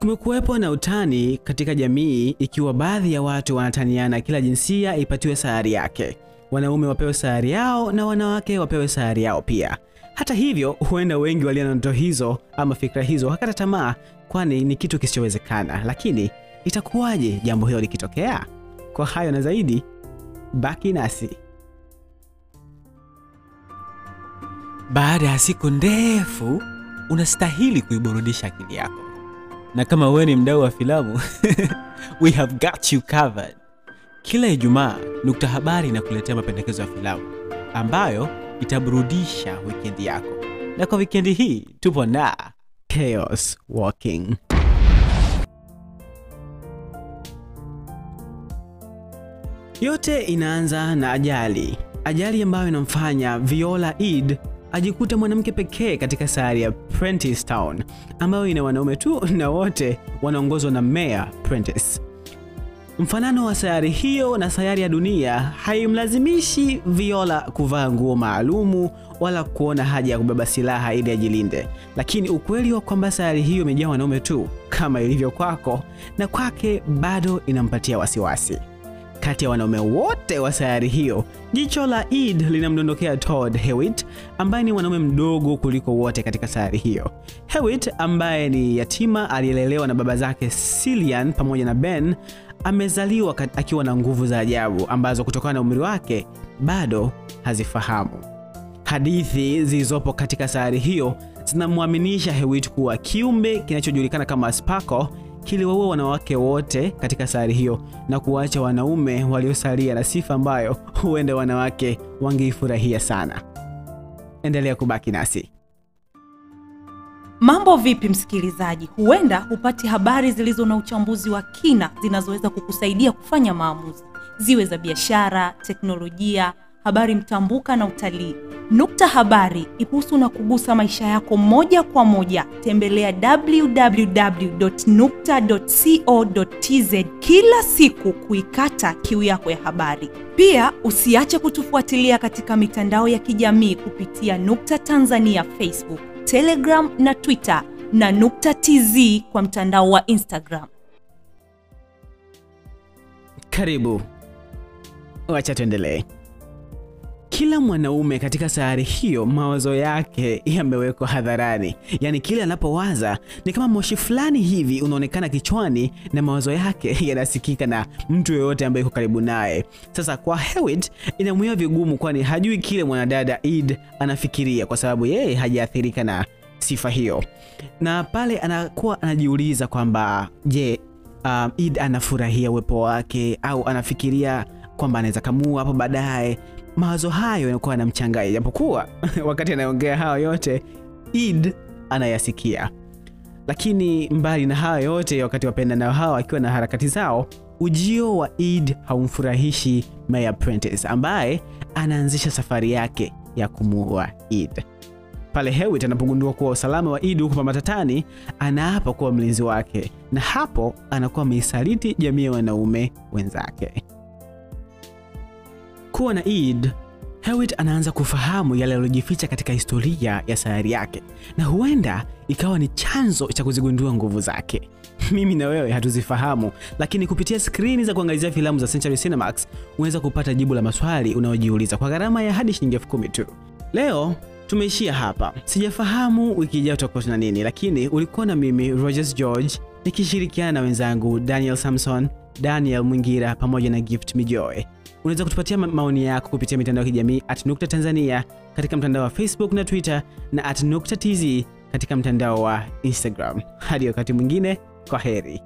Kumekuwepo na utani katika jamii, ikiwa baadhi ya watu wanataniana kila jinsia ipatiwe sayari yake, wanaume wapewe sayari yao na wanawake wapewe sayari yao pia. Hata hivyo, huenda wengi walio na ndoto hizo ama fikra hizo wakata tamaa, kwani ni kitu kisichowezekana. Lakini itakuwaje jambo hilo likitokea? Kwa hayo na zaidi, baki nasi. Baada ya siku ndefu, unastahili kuiburudisha akili yako, na kama wewe ni mdau wa filamu we have got you covered. Kila Ijumaa Nukta Habari inakuletea mapendekezo ya filamu ambayo itaburudisha wikendi yako, na kwa wikendi hii tupo na Chaos Walking. Yote inaanza na ajali, ajali ambayo inamfanya Viola Eid ajikute mwanamke pekee katika sayari ya Prentice Town ambayo ina wanaume tu na wote wanaongozwa na Mayor Prentice. Mfanano wa sayari hiyo na sayari ya dunia haimlazimishi Viola kuvaa nguo maalumu wala kuona haja ya kubeba silaha ili ajilinde, lakini ukweli wa kwamba sayari hiyo imejaa wanaume tu kama ilivyo kwako na kwake bado inampatia wasiwasi. Kati ya wanaume wote wa sayari hiyo, jicho la Ed linamdondokea Todd Hewitt ambaye ni mwanaume mdogo kuliko wote katika sayari hiyo. Hewitt ambaye ni yatima aliyelelewa na baba zake Cillian pamoja na Ben amezaliwa akiwa na nguvu za ajabu ambazo kutokana na umri wake bado hazifahamu. Hadithi zilizopo katika sayari hiyo zinamwaminisha Hewitt kuwa kiumbe kinachojulikana kama Sparkle kiliwaua wanawake wote katika sayari hiyo na kuwacha wanaume waliosalia na sifa ambayo huenda wanawake wangeifurahia sana. Endelea kubaki nasi. Mambo vipi msikilizaji? Huenda hupati habari zilizo na uchambuzi wa kina zinazoweza kukusaidia kufanya maamuzi, ziwe za biashara, teknolojia, habari mtambuka na utalii. Nukta Habari ihusu na kugusa maisha yako moja kwa moja. Tembelea www.nukta.co.tz kila siku kuikata kiu yako ya habari. Pia usiache kutufuatilia katika mitandao ya kijamii kupitia Nukta Tanzania Facebook, Telegram na Twitter na Nukta TZ kwa mtandao wa Instagram. Karibu, wacha tuendelee. Kila mwanaume katika sayari hiyo mawazo yake yamewekwa hadharani, yaani kile anapowaza ni kama moshi fulani hivi unaonekana kichwani na mawazo yake yanasikika na mtu yoyote ambaye yuko karibu naye. Sasa kwa Hewitt inamwia vigumu, kwani hajui kile mwanadada Eid anafikiria kwa sababu yeye hajaathirika na sifa hiyo, na pale anakuwa anajiuliza kwamba je, um, Eid anafurahia uwepo wake au anafikiria kwamba anaweza kamua hapo baadaye. Mawazo hayo yanakuwa yanamchanganya, japokuwa wakati anaongea hayo yote Eid anayasikia. Lakini mbali na hayo yote, wakati wapendanao hao akiwa na harakati zao, ujio wa Eid haumfurahishi Mayor Apprentice ambaye anaanzisha safari yake ya kumuua Eid. Pale Hewitt anapogundua kuwa usalama wa Eid uko matatani, anaapa kuwa mlinzi wake, na hapo anakuwa ameisaliti jamii ya wanaume wenzake. Kuwa na Eid, Hewitt anaanza kufahamu yale yaliyojificha katika historia ya sayari yake, na huenda ikawa ni chanzo cha kuzigundua nguvu zake. Mimi na wewe hatuzifahamu, lakini kupitia skrini za kuangalizia filamu za Century Cinemax unaweza kupata jibu la maswali unayojiuliza kwa gharama ya hadi shilingi elfu kumi tu. Leo tumeishia hapa. Sijafahamu wiki ijayo tutakuwa tuna nini, lakini ulikuwa na mimi Rogers George nikishirikiana na wenzangu Daniel Samson, Daniel Mwingira pamoja na Gift Mijoe. Unaweza kutupatia maoni yako kupitia mitandao ya kijamii at Nukta Tanzania katika mtandao wa Facebook na Twitter na at Nukta TZ katika mtandao wa Instagram. Hadi wakati mwingine, kwa heri.